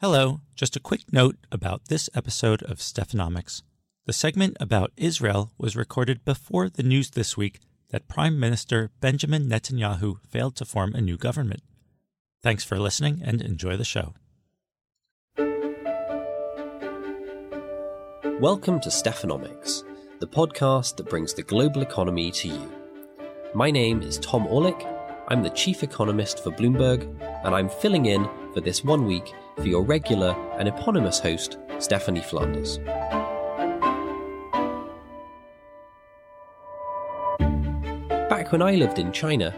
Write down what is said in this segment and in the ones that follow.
Hello, just a quick note about this episode of Stephanomics. The segment about Israel was recorded before the news this week that Prime Minister Benjamin Netanyahu failed to form a new government. Thanks for listening and enjoy the show. Welcome to Stephanomics, the podcast that brings the global economy to you. My name is Tom Orlik. I'm the chief economist for Bloomberg, and I'm filling in for this one week for your regular and eponymous host, Stephanie Flanders. Back when I lived in China,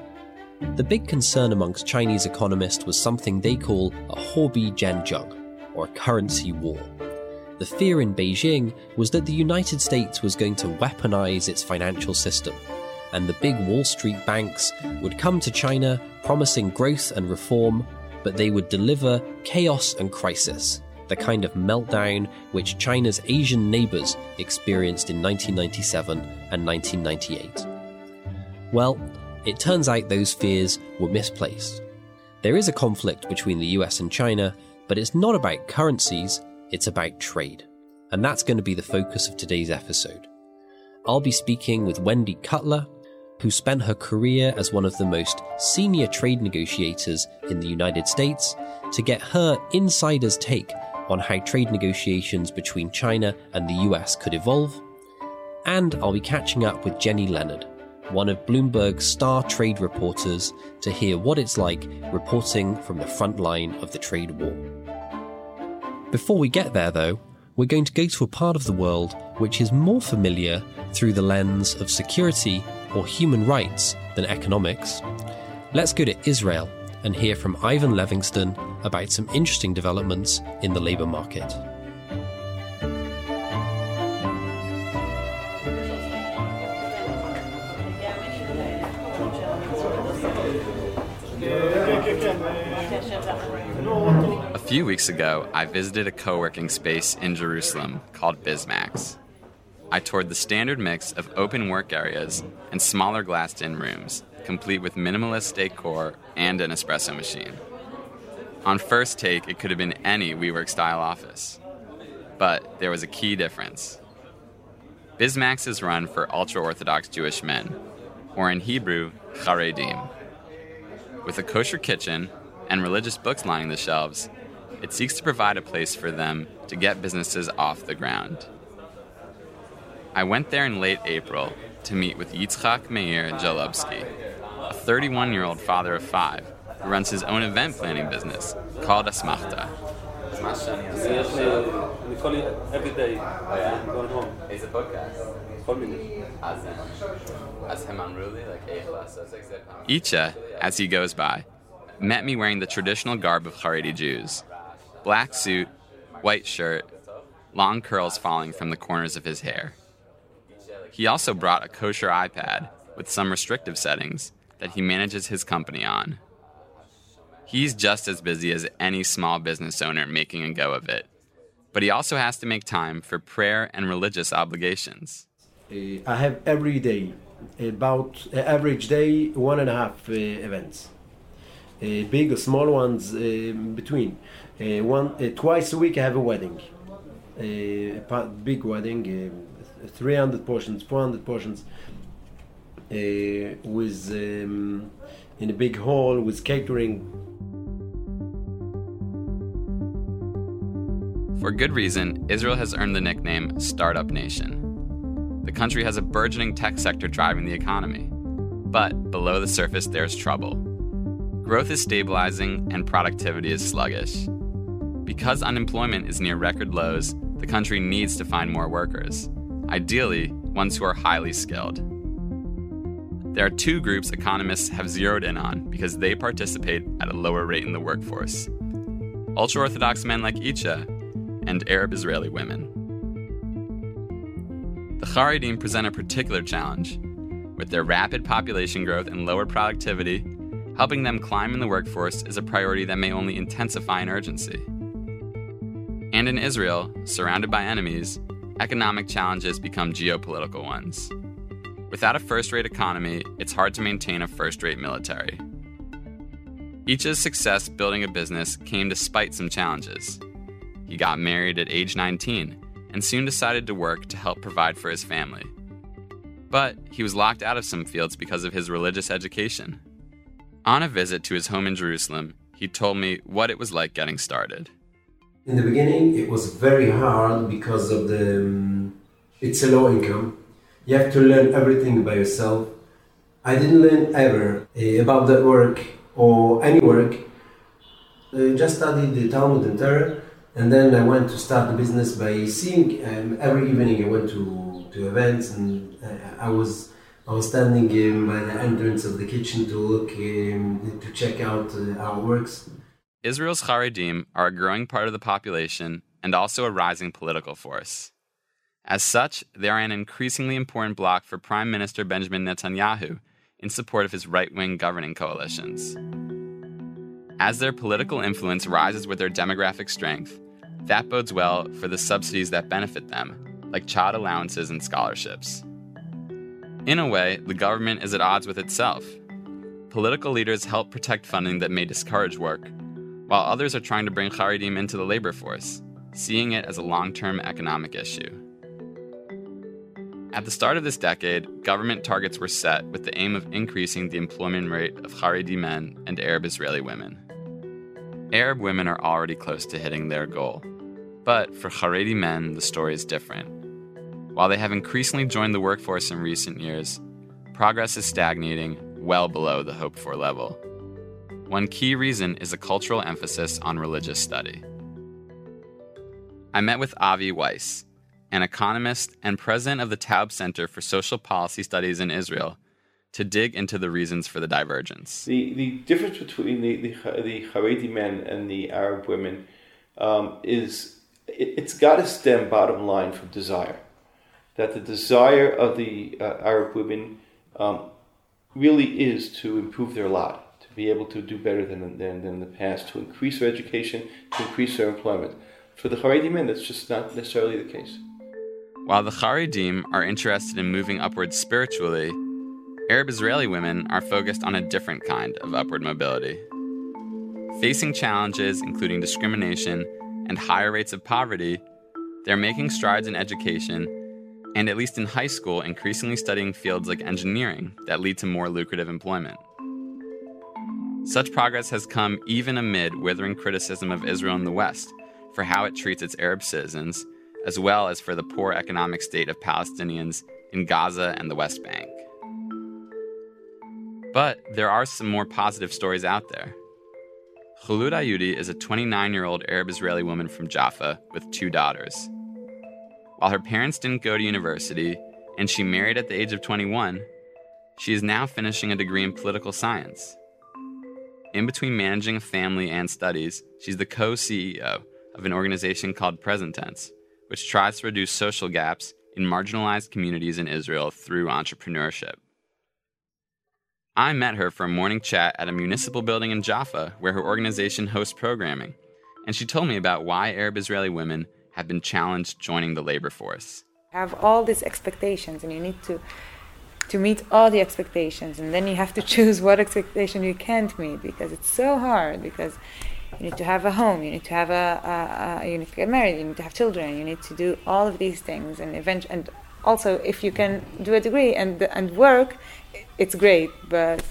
the big concern amongst Chinese economists was something they call a Huobi Zhang, or currency war. The fear in Beijing was that the United States was going to weaponize its financial system, and the big Wall Street banks would come to China promising growth and reform, but they would deliver chaos and crisis, the kind of meltdown which China's Asian neighbors experienced in 1997 and 1998. Well, it turns out those fears were misplaced. There is a conflict between the US and China, but it's not about currencies, it's about trade. And that's going to be the focus of today's episode. I'll be speaking with Wendy Cutler, who spent her career as one of the most senior trade negotiators in the United States, to get her insider's take on how trade negotiations between China and the US could evolve. And I'll be catching up with Jenny Leonard, one of Bloomberg's star trade reporters, to hear what it's like reporting from the front line of the trade war. Before we get there, though, we're going to go to a part of the world which is more familiar through the lens of security or human rights than economics. Let's go to Israel and hear from Ivan Levingston about some interesting developments in the labour market. A few weeks ago, I visited a co working space in Jerusalem called Bizmax. I toured the standard mix of open work areas and smaller glassed in rooms, complete with minimalist decor and an espresso machine. On first take, it could have been any WeWork style office. But there was a key difference. Bizmax is run for ultra Orthodox Jewish men, or in Hebrew, Charedim. With a kosher kitchen and religious books lining the shelves, it seeks to provide a place for them to get businesses off the ground. I went there in late April to meet with Yitzchak Meir Jalubsky, a 31 year old father of five who runs his own event planning business called Asmachta. every day going home. It's a podcast. כל מיני. Icha, as he goes by, met me wearing the traditional garb of Haredi Jews black suit, white shirt, long curls falling from the corners of his hair. He also brought a kosher iPad with some restrictive settings that he manages his company on. He's just as busy as any small business owner making a go of it, but he also has to make time for prayer and religious obligations. I have every day, about uh, average day, one and a half uh, events. Uh, big or small ones uh, between. Uh, one uh, twice a week I have a wedding, a big wedding, uh, 300 portions, 400 portions, uh, with um, in a big hall with catering. For good reason, Israel has earned the nickname Startup Nation. The country has a burgeoning tech sector driving the economy. But below the surface, there's trouble. Growth is stabilizing and productivity is sluggish. Because unemployment is near record lows, the country needs to find more workers, ideally, ones who are highly skilled. There are two groups economists have zeroed in on because they participate at a lower rate in the workforce ultra Orthodox men like Icha and Arab Israeli women. The Haredim present a particular challenge. With their rapid population growth and lower productivity, helping them climb in the workforce is a priority that may only intensify in urgency. And in Israel, surrounded by enemies, economic challenges become geopolitical ones. Without a first rate economy, it's hard to maintain a first rate military. Icha's success building a business came despite some challenges. He got married at age 19 and soon decided to work to help provide for his family. But he was locked out of some fields because of his religious education. On a visit to his home in Jerusalem, he told me what it was like getting started. In the beginning, it was very hard because of the. Um, it's a low income. You have to learn everything by yourself. I didn't learn ever uh, about that work or any work. I just studied the Talmud and Torah, and then I went to start the business by seeing. Um, every evening, I went to, to events, and I, I was I was standing um, by the entrance of the kitchen to look um, to check out uh, our works. Israel's Haredim are a growing part of the population and also a rising political force. As such, they are an increasingly important bloc for Prime Minister Benjamin Netanyahu in support of his right wing governing coalitions. As their political influence rises with their demographic strength, that bodes well for the subsidies that benefit them, like child allowances and scholarships. In a way, the government is at odds with itself. Political leaders help protect funding that may discourage work, while others are trying to bring Haredim into the labor force, seeing it as a long term economic issue. At the start of this decade, government targets were set with the aim of increasing the employment rate of Haredi men and Arab Israeli women. Arab women are already close to hitting their goal, but for Haredi men, the story is different. While they have increasingly joined the workforce in recent years, progress is stagnating well below the hoped for level. One key reason is a cultural emphasis on religious study. I met with Avi Weiss, an economist and president of the Taub Center for Social Policy Studies in Israel, to dig into the reasons for the divergence. The, the difference between the, the, the Haredi men and the Arab women um, is it, it's got to stem bottom line from desire. That the desire of the uh, Arab women um, really is to improve their lot be able to do better than, than, than in the past, to increase their education, to increase their employment. For the Haredi men, that's just not necessarily the case. While the Haredim are interested in moving upwards spiritually, Arab Israeli women are focused on a different kind of upward mobility. Facing challenges including discrimination and higher rates of poverty, they're making strides in education and, at least in high school, increasingly studying fields like engineering that lead to more lucrative employment. Such progress has come even amid withering criticism of Israel in the West for how it treats its Arab citizens, as well as for the poor economic state of Palestinians in Gaza and the West Bank. But there are some more positive stories out there. Khulud Ayudi is a 29 year old Arab Israeli woman from Jaffa with two daughters. While her parents didn't go to university and she married at the age of 21, she is now finishing a degree in political science. In between managing a family and studies, she's the co CEO of an organization called Present Tense, which tries to reduce social gaps in marginalized communities in Israel through entrepreneurship. I met her for a morning chat at a municipal building in Jaffa where her organization hosts programming, and she told me about why Arab Israeli women have been challenged joining the labor force. Have all these expectations, and you need to to meet all the expectations and then you have to choose what expectation you can't meet because it's so hard because you need to have a home you need to have a, a, a you need to get married you need to have children you need to do all of these things and event and also if you can do a degree and and work it's great but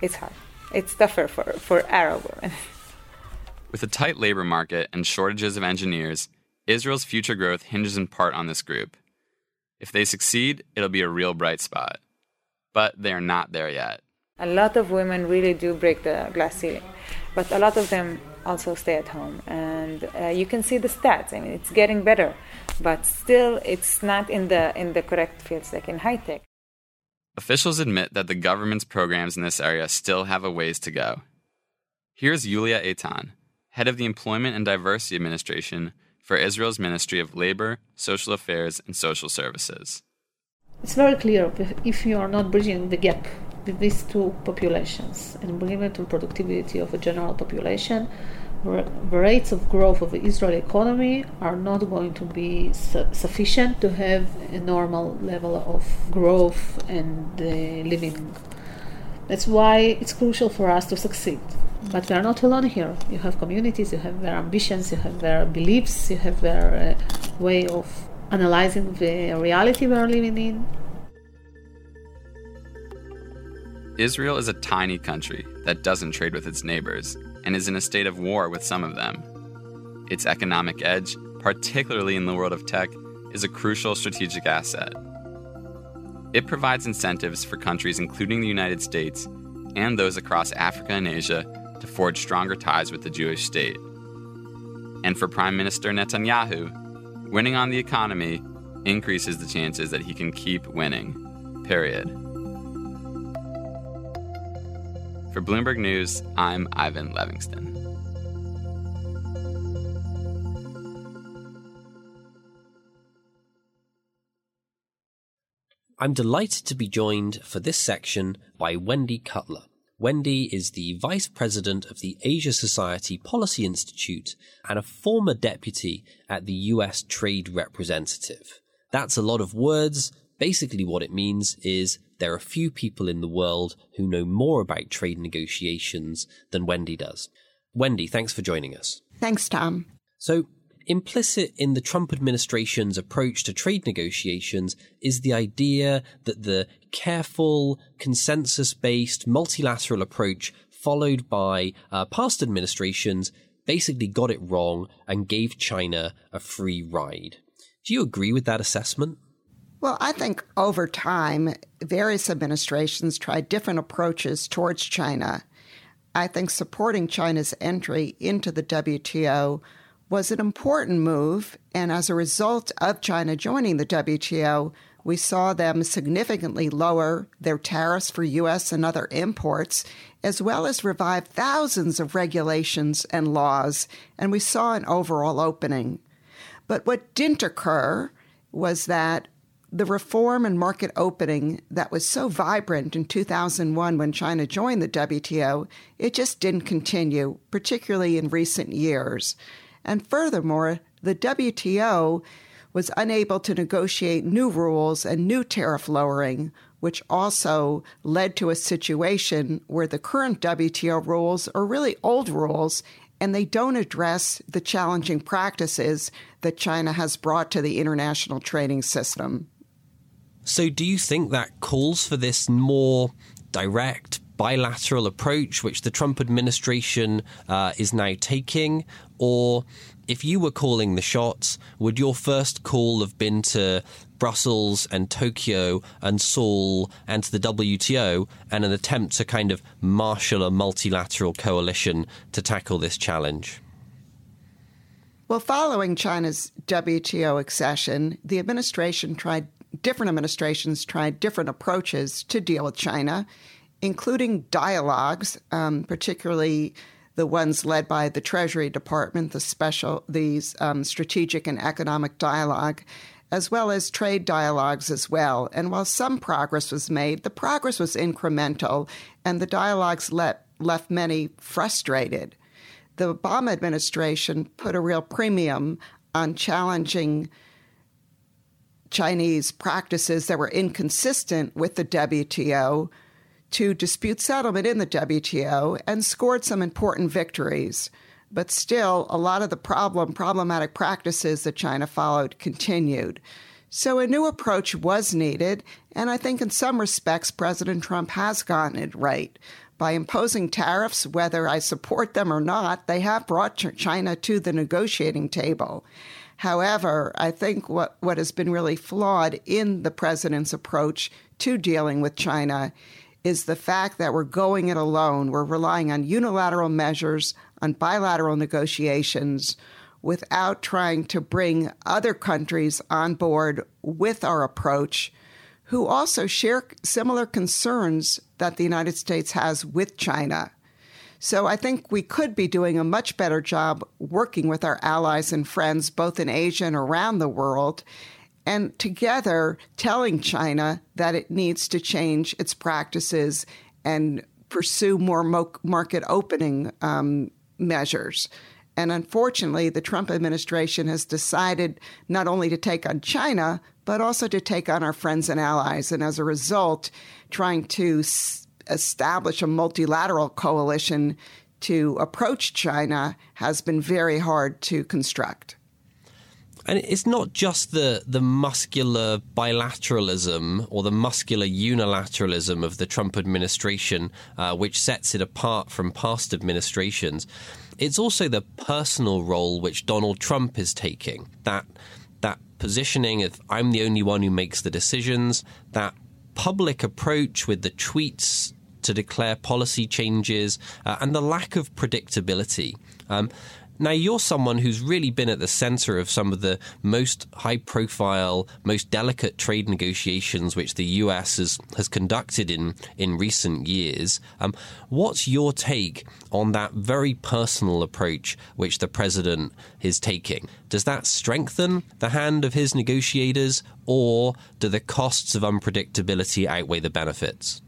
it's hard. It's tougher for for arab women. With a tight labor market and shortages of engineers israel's future growth hinges in part on this group if they succeed, it'll be a real bright spot. But they are not there yet. A lot of women really do break the glass ceiling, but a lot of them also stay at home. And uh, you can see the stats. I mean, it's getting better, but still, it's not in the in the correct fields like in high tech. Officials admit that the government's programs in this area still have a ways to go. Here's Yulia Eitan, head of the Employment and Diversity Administration, for Israel's Ministry of Labor, Social Affairs, and Social Services. It's very clear if you are not bridging the gap these two populations and bringing it to productivity of a general population, the rates of growth of the Israeli economy are not going to be su- sufficient to have a normal level of growth and uh, living. That's why it's crucial for us to succeed. But we are not alone here. You have communities, you have their ambitions, you have their beliefs, you have their uh, way of analyzing the reality we are living in. Israel is a tiny country that doesn't trade with its neighbors and is in a state of war with some of them. Its economic edge, particularly in the world of tech, is a crucial strategic asset. It provides incentives for countries, including the United States and those across Africa and Asia, to forge stronger ties with the Jewish state. And for Prime Minister Netanyahu, winning on the economy increases the chances that he can keep winning. Period. For Bloomberg News, I'm Ivan Levingston. I'm delighted to be joined for this section by Wendy Cutler. Wendy is the Vice President of the Asia Society Policy Institute and a former deputy at the US Trade Representative. That's a lot of words. Basically, what it means is there are few people in the world who know more about trade negotiations than Wendy does. Wendy, thanks for joining us. Thanks, Tom. So, Implicit in the Trump administration's approach to trade negotiations is the idea that the careful, consensus based, multilateral approach followed by uh, past administrations basically got it wrong and gave China a free ride. Do you agree with that assessment? Well, I think over time, various administrations tried different approaches towards China. I think supporting China's entry into the WTO was an important move. And as a result of China joining the WTO, we saw them significantly lower their tariffs for U.S. and other imports, as well as revive thousands of regulations and laws. And we saw an overall opening. But what didn't occur was that the reform and market opening that was so vibrant in 2001 when China joined the WTO, it just didn't continue, particularly in recent years. And furthermore, the WTO was unable to negotiate new rules and new tariff lowering, which also led to a situation where the current WTO rules are really old rules and they don't address the challenging practices that China has brought to the international trading system. So, do you think that calls for this more direct, bilateral approach which the Trump administration uh, is now taking? Or if you were calling the shots, would your first call have been to Brussels and Tokyo and Seoul and to the WTO and an attempt to kind of marshal a multilateral coalition to tackle this challenge? Well, following China's WTO accession, the administration tried different administrations tried different approaches to deal with China including dialogues, um, particularly the ones led by the Treasury Department, the special, these um, strategic and economic dialogue, as well as trade dialogues as well. And while some progress was made, the progress was incremental, and the dialogues let, left many frustrated. The Obama administration put a real premium on challenging Chinese practices that were inconsistent with the WTO to dispute settlement in the WTO and scored some important victories. But still, a lot of the problem, problematic practices that China followed continued. So a new approach was needed, and I think in some respects, President Trump has gotten it right. By imposing tariffs, whether I support them or not, they have brought China to the negotiating table. However, I think what, what has been really flawed in the president's approach to dealing with China is the fact that we're going it alone. We're relying on unilateral measures, on bilateral negotiations, without trying to bring other countries on board with our approach who also share similar concerns that the United States has with China. So I think we could be doing a much better job working with our allies and friends, both in Asia and around the world, and together telling China that it needs to change its practices and pursue more mo- market opening um, measures. And unfortunately, the Trump administration has decided not only to take on China, but also to take on our friends and allies. And as a result, trying to s- establish a multilateral coalition to approach China has been very hard to construct. And it's not just the, the muscular bilateralism or the muscular unilateralism of the Trump administration, uh, which sets it apart from past administrations. It's also the personal role which Donald Trump is taking. That that positioning of I'm the only one who makes the decisions, that public approach with the tweets to declare policy changes, uh, and the lack of predictability. Um, now, you're someone who's really been at the center of some of the most high profile, most delicate trade negotiations which the US has, has conducted in, in recent years. Um, what's your take on that very personal approach which the president is taking? Does that strengthen the hand of his negotiators, or do the costs of unpredictability outweigh the benefits?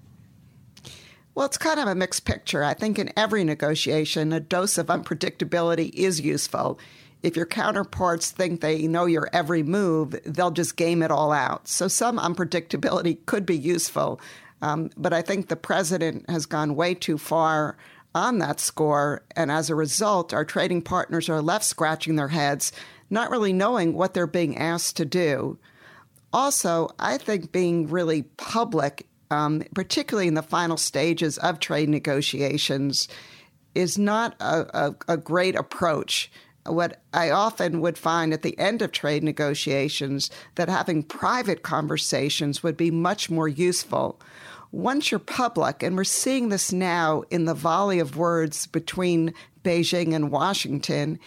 Well, it's kind of a mixed picture. I think in every negotiation, a dose of unpredictability is useful. If your counterparts think they know your every move, they'll just game it all out. So some unpredictability could be useful. Um, but I think the president has gone way too far on that score. And as a result, our trading partners are left scratching their heads, not really knowing what they're being asked to do. Also, I think being really public um, particularly in the final stages of trade negotiations, is not a, a, a great approach what I often would find at the end of trade negotiations that having private conversations would be much more useful. Once you're public, and we're seeing this now in the volley of words between Beijing and Washington,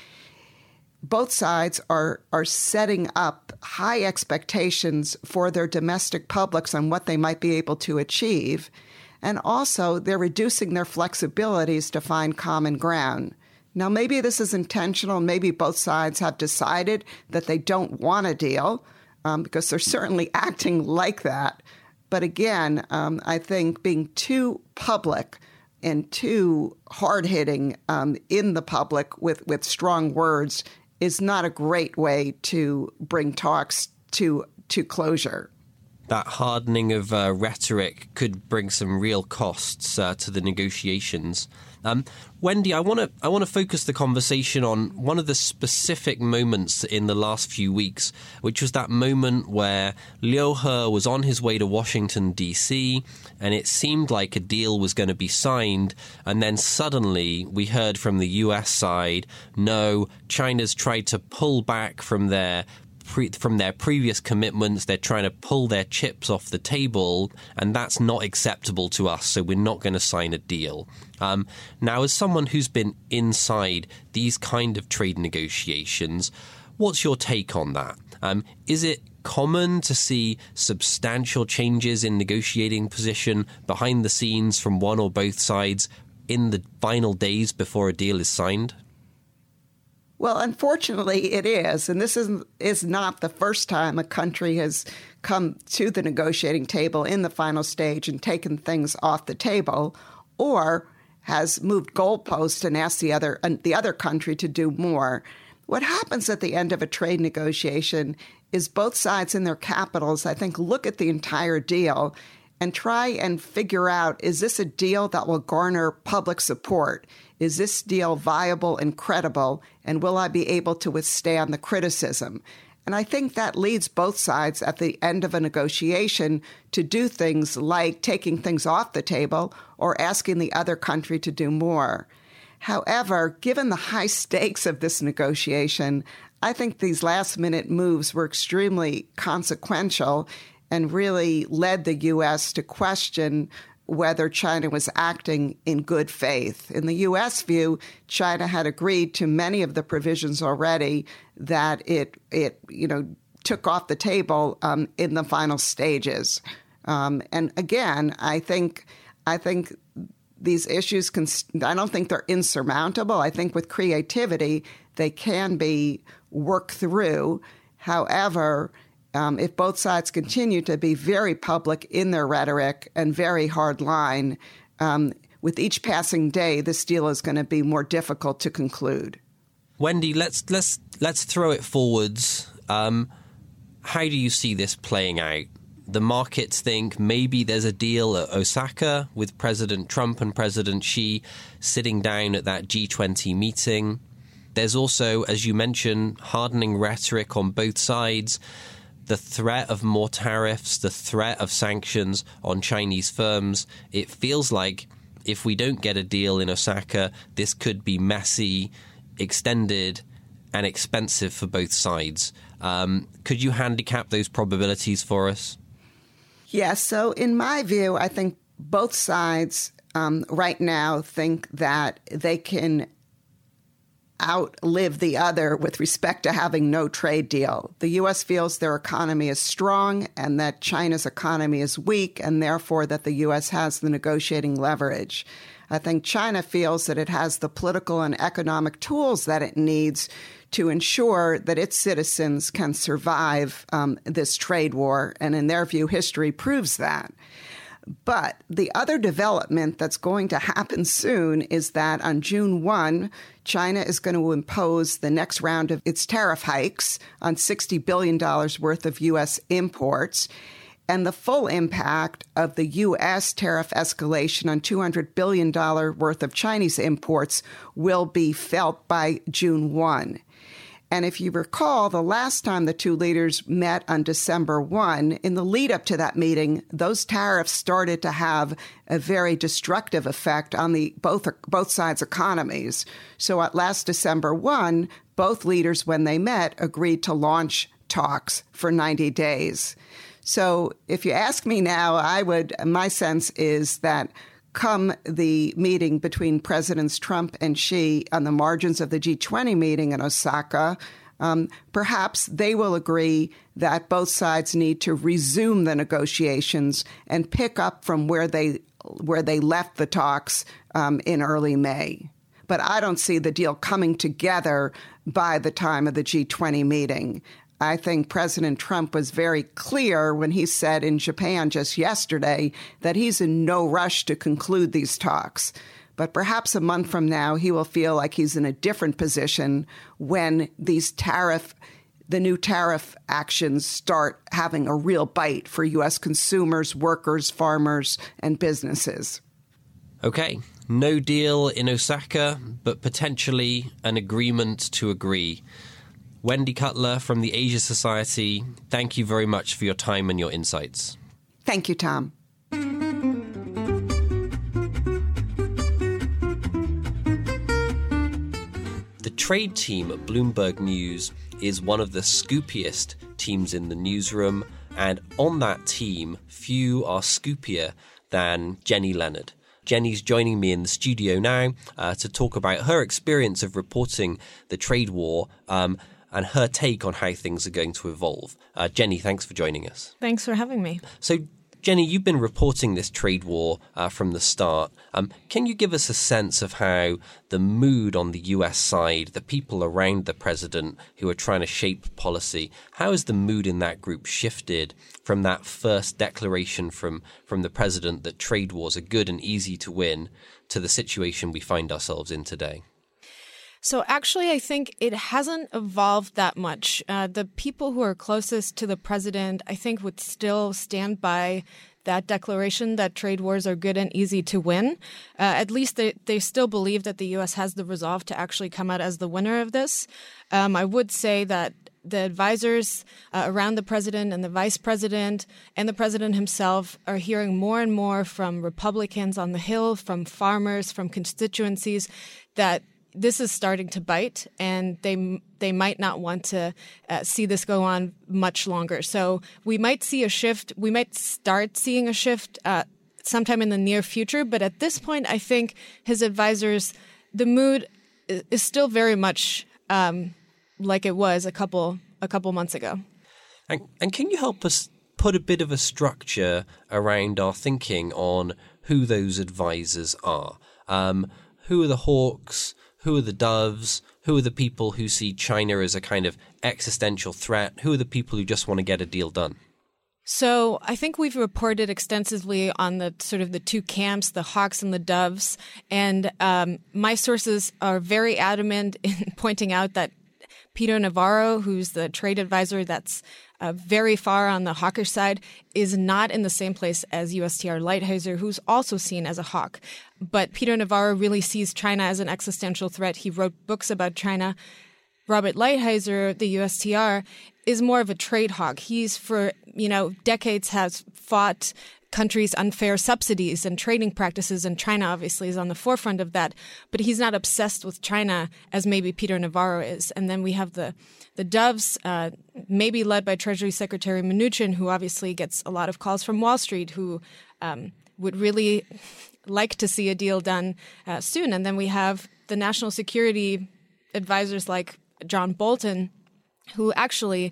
both sides are are setting up high expectations for their domestic publics on what they might be able to achieve and also they're reducing their flexibilities to find common ground. Now maybe this is intentional maybe both sides have decided that they don't want a deal um, because they're certainly acting like that. But again um, i think being too public and too hard hitting um, in the public with, with strong words is not a great way to bring talks to to closure. That hardening of uh, rhetoric could bring some real costs uh, to the negotiations. Um, Wendy, I want to I want to focus the conversation on one of the specific moments in the last few weeks, which was that moment where Liu He was on his way to Washington D.C. and it seemed like a deal was going to be signed, and then suddenly we heard from the U.S. side, no, China's tried to pull back from their pre- from their previous commitments. They're trying to pull their chips off the table, and that's not acceptable to us. So we're not going to sign a deal. Um, now, as someone who's been inside these kind of trade negotiations, what's your take on that? Um, is it common to see substantial changes in negotiating position behind the scenes from one or both sides in the final days before a deal is signed? Well, unfortunately, it is. And this is, is not the first time a country has come to the negotiating table in the final stage and taken things off the table or has moved goalposts and asked the other, the other country to do more. What happens at the end of a trade negotiation is both sides in their capitals, I think, look at the entire deal and try and figure out is this a deal that will garner public support? Is this deal viable and credible? And will I be able to withstand the criticism? And I think that leads both sides at the end of a negotiation to do things like taking things off the table or asking the other country to do more. However, given the high stakes of this negotiation, I think these last minute moves were extremely consequential and really led the U.S. to question whether China was acting in good faith. In the U.S. view, China had agreed to many of the provisions already that it it you know took off the table um, in the final stages. Um, and again, I think I think these issues can. I don't think they're insurmountable. I think with creativity they can be worked through. However, um, if both sides continue to be very public in their rhetoric and very hard line, um, with each passing day, this deal is going to be more difficult to conclude. Wendy, let's let's let's throw it forwards. Um, how do you see this playing out? the markets think maybe there's a deal at Osaka with President Trump and President Xi sitting down at that G20 meeting. There's also, as you mentioned, hardening rhetoric on both sides. The threat of more tariffs, the threat of sanctions on Chinese firms. It feels like if we don't get a deal in Osaka, this could be messy, extended, and expensive for both sides. Um, could you handicap those probabilities for us? Yes. So, in my view, I think both sides um, right now think that they can outlive the other with respect to having no trade deal. The U.S. feels their economy is strong and that China's economy is weak, and therefore that the U.S. has the negotiating leverage. I think China feels that it has the political and economic tools that it needs to ensure that its citizens can survive um, this trade war. And in their view, history proves that. But the other development that's going to happen soon is that on June 1, China is going to impose the next round of its tariff hikes on $60 billion worth of U.S. imports. And the full impact of the U.S. tariff escalation on $200 billion worth of Chinese imports will be felt by June 1. And if you recall, the last time the two leaders met on December 1, in the lead up to that meeting, those tariffs started to have a very destructive effect on the both both sides' economies. So at last December 1, both leaders when they met agreed to launch talks for 90 days. So if you ask me now, I would my sense is that come the meeting between Presidents Trump and Xi on the margins of the G20 meeting in Osaka, um, perhaps they will agree that both sides need to resume the negotiations and pick up from where they where they left the talks um, in early May. But I don't see the deal coming together by the time of the G20 meeting. I think President Trump was very clear when he said in Japan just yesterday that he's in no rush to conclude these talks. But perhaps a month from now, he will feel like he's in a different position when these tariff, the new tariff actions start having a real bite for U.S. consumers, workers, farmers, and businesses. Okay, no deal in Osaka, but potentially an agreement to agree. Wendy Cutler from the Asia Society, thank you very much for your time and your insights. Thank you, Tom. The trade team at Bloomberg News is one of the scoopiest teams in the newsroom, and on that team, few are scoopier than Jenny Leonard. Jenny's joining me in the studio now uh, to talk about her experience of reporting the trade war. Um, and her take on how things are going to evolve. Uh, Jenny, thanks for joining us. Thanks for having me. So, Jenny, you've been reporting this trade war uh, from the start. Um, can you give us a sense of how the mood on the US side, the people around the president who are trying to shape policy, how has the mood in that group shifted from that first declaration from, from the president that trade wars are good and easy to win to the situation we find ourselves in today? So actually, I think it hasn't evolved that much. Uh, the people who are closest to the president, I think, would still stand by that declaration that trade wars are good and easy to win. Uh, at least they, they still believe that the U.S. has the resolve to actually come out as the winner of this. Um, I would say that the advisors uh, around the president and the vice president and the president himself are hearing more and more from Republicans on the Hill, from farmers, from constituencies that this is starting to bite, and they they might not want to uh, see this go on much longer. So we might see a shift. We might start seeing a shift uh, sometime in the near future. But at this point, I think his advisors, the mood is still very much um, like it was a couple a couple months ago. And, and can you help us put a bit of a structure around our thinking on who those advisors are? Um, who are the hawks? Who are the doves? Who are the people who see China as a kind of existential threat? Who are the people who just want to get a deal done? So I think we've reported extensively on the sort of the two camps, the hawks and the doves, and um, my sources are very adamant in pointing out that Peter Navarro, who's the trade advisor that's uh, very far on the hawkish side, is not in the same place as USTR Lighthizer, who's also seen as a hawk. But Peter Navarro really sees China as an existential threat. He wrote books about China. Robert Lighthizer, the USTR, is more of a trade hawk. He's for, you know, decades has fought countries' unfair subsidies and trading practices, and China obviously is on the forefront of that. But he's not obsessed with China as maybe Peter Navarro is. And then we have the the Doves, uh, maybe led by Treasury Secretary Mnuchin, who obviously gets a lot of calls from Wall Street, who um, would really like to see a deal done uh, soon. And then we have the national security advisors like John Bolton, who actually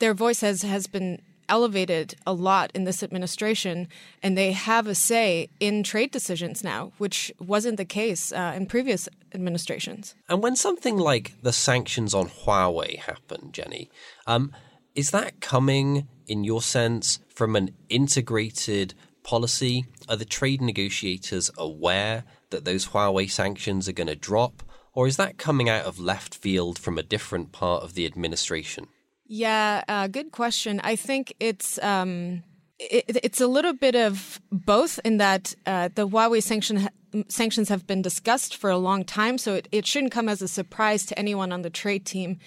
their voice has has been elevated a lot in this administration, and they have a say in trade decisions now, which wasn't the case uh, in previous administrations. And when something like the sanctions on Huawei happen, Jenny, um, is that coming, in your sense, from an integrated policy? Are the trade negotiators aware that those Huawei sanctions are going to drop? Or is that coming out of left field from a different part of the administration? Yeah, uh, good question. I think it's um, it, it's a little bit of both in that uh, the Huawei sanction sanctions have been discussed for a long time, so it, it shouldn't come as a surprise to anyone on the trade team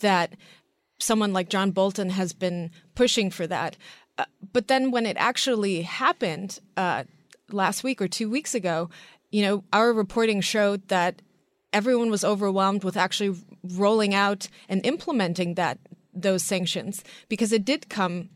that someone like John Bolton has been pushing for that. Uh, but then when it actually happened uh, last week or two weeks ago, you know, our reporting showed that everyone was overwhelmed with actually rolling out and implementing that those sanctions because it did come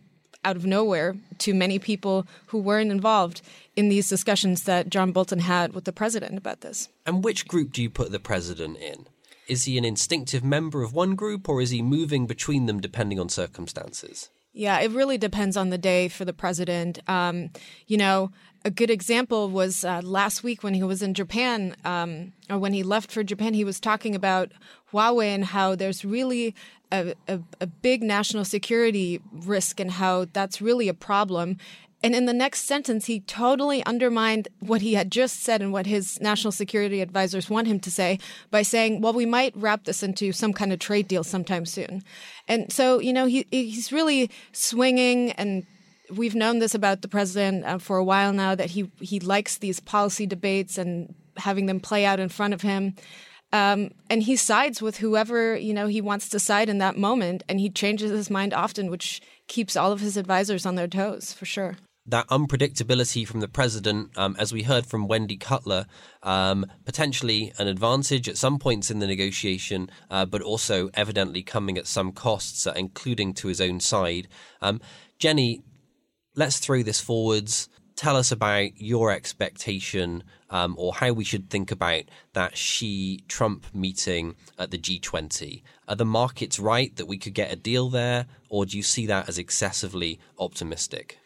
out of nowhere to many people who weren't involved in these discussions that John Bolton had with the president about this. And which group do you put the president in? Is he an instinctive member of one group or is he moving between them depending on circumstances? Yeah, it really depends on the day for the president. Um, you know, a good example was uh, last week when he was in Japan, um, or when he left for Japan, he was talking about Huawei and how there's really a, a, a big national security risk and how that's really a problem. And in the next sentence, he totally undermined what he had just said and what his national security advisors want him to say by saying, well, we might wrap this into some kind of trade deal sometime soon. And so, you know, he, he's really swinging and we've known this about the president uh, for a while now that he he likes these policy debates and having them play out in front of him. Um, and he sides with whoever you know he wants to side in that moment, and he changes his mind often, which keeps all of his advisors on their toes for sure. That unpredictability from the president, um, as we heard from Wendy Cutler, um, potentially an advantage at some points in the negotiation, uh, but also evidently coming at some costs, uh, including to his own side. Um, Jenny, let's throw this forwards. Tell us about your expectation um, or how we should think about that Xi Trump meeting at the G20. Are the markets right that we could get a deal there, or do you see that as excessively optimistic?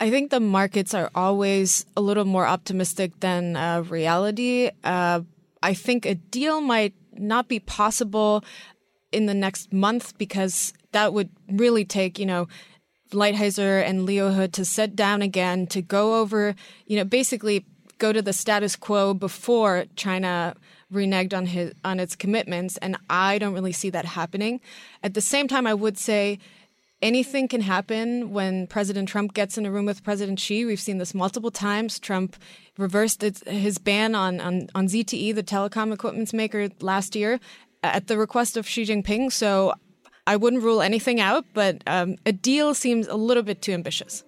I think the markets are always a little more optimistic than uh, reality. Uh, I think a deal might not be possible in the next month because that would really take, you know, Lighthizer and Liu He to sit down again to go over, you know, basically go to the status quo before China reneged on his on its commitments, and I don't really see that happening. At the same time, I would say anything can happen when President Trump gets in a room with President Xi. We've seen this multiple times. Trump reversed its, his ban on, on, on ZTE, the telecom equipment maker, last year at the request of Xi Jinping. So I wouldn't rule anything out, but um, a deal seems a little bit too ambitious.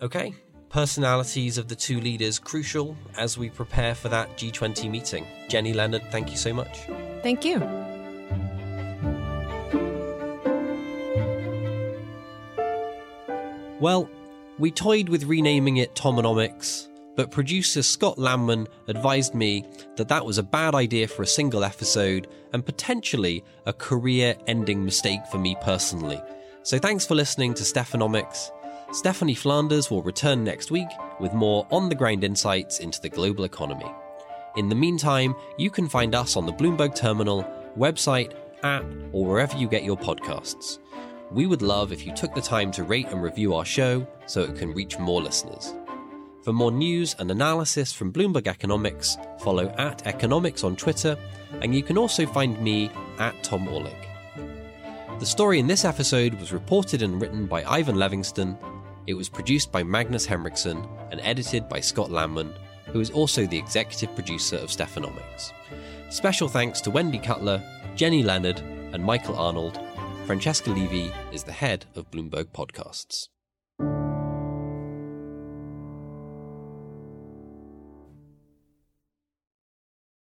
Okay. Personalities of the two leaders crucial as we prepare for that G20 meeting. Jenny Leonard, thank you so much. Thank you. Well, we toyed with renaming it Tomonomics, but producer Scott Lanman advised me that that was a bad idea for a single episode and potentially a career ending mistake for me personally. So thanks for listening to Stephanomics. Stephanie Flanders will return next week with more on the ground insights into the global economy. In the meantime, you can find us on the Bloomberg Terminal, website, app, or wherever you get your podcasts. We would love if you took the time to rate and review our show so it can reach more listeners. For more news and analysis from Bloomberg Economics, follow at Economics on Twitter, and you can also find me at Tom Orlik. The story in this episode was reported and written by Ivan Levingston. It was produced by Magnus Henriksson and edited by Scott Lanman, who is also the executive producer of Stephanomics. Special thanks to Wendy Cutler, Jenny Leonard, and Michael Arnold. Francesca Levy is the head of Bloomberg Podcasts.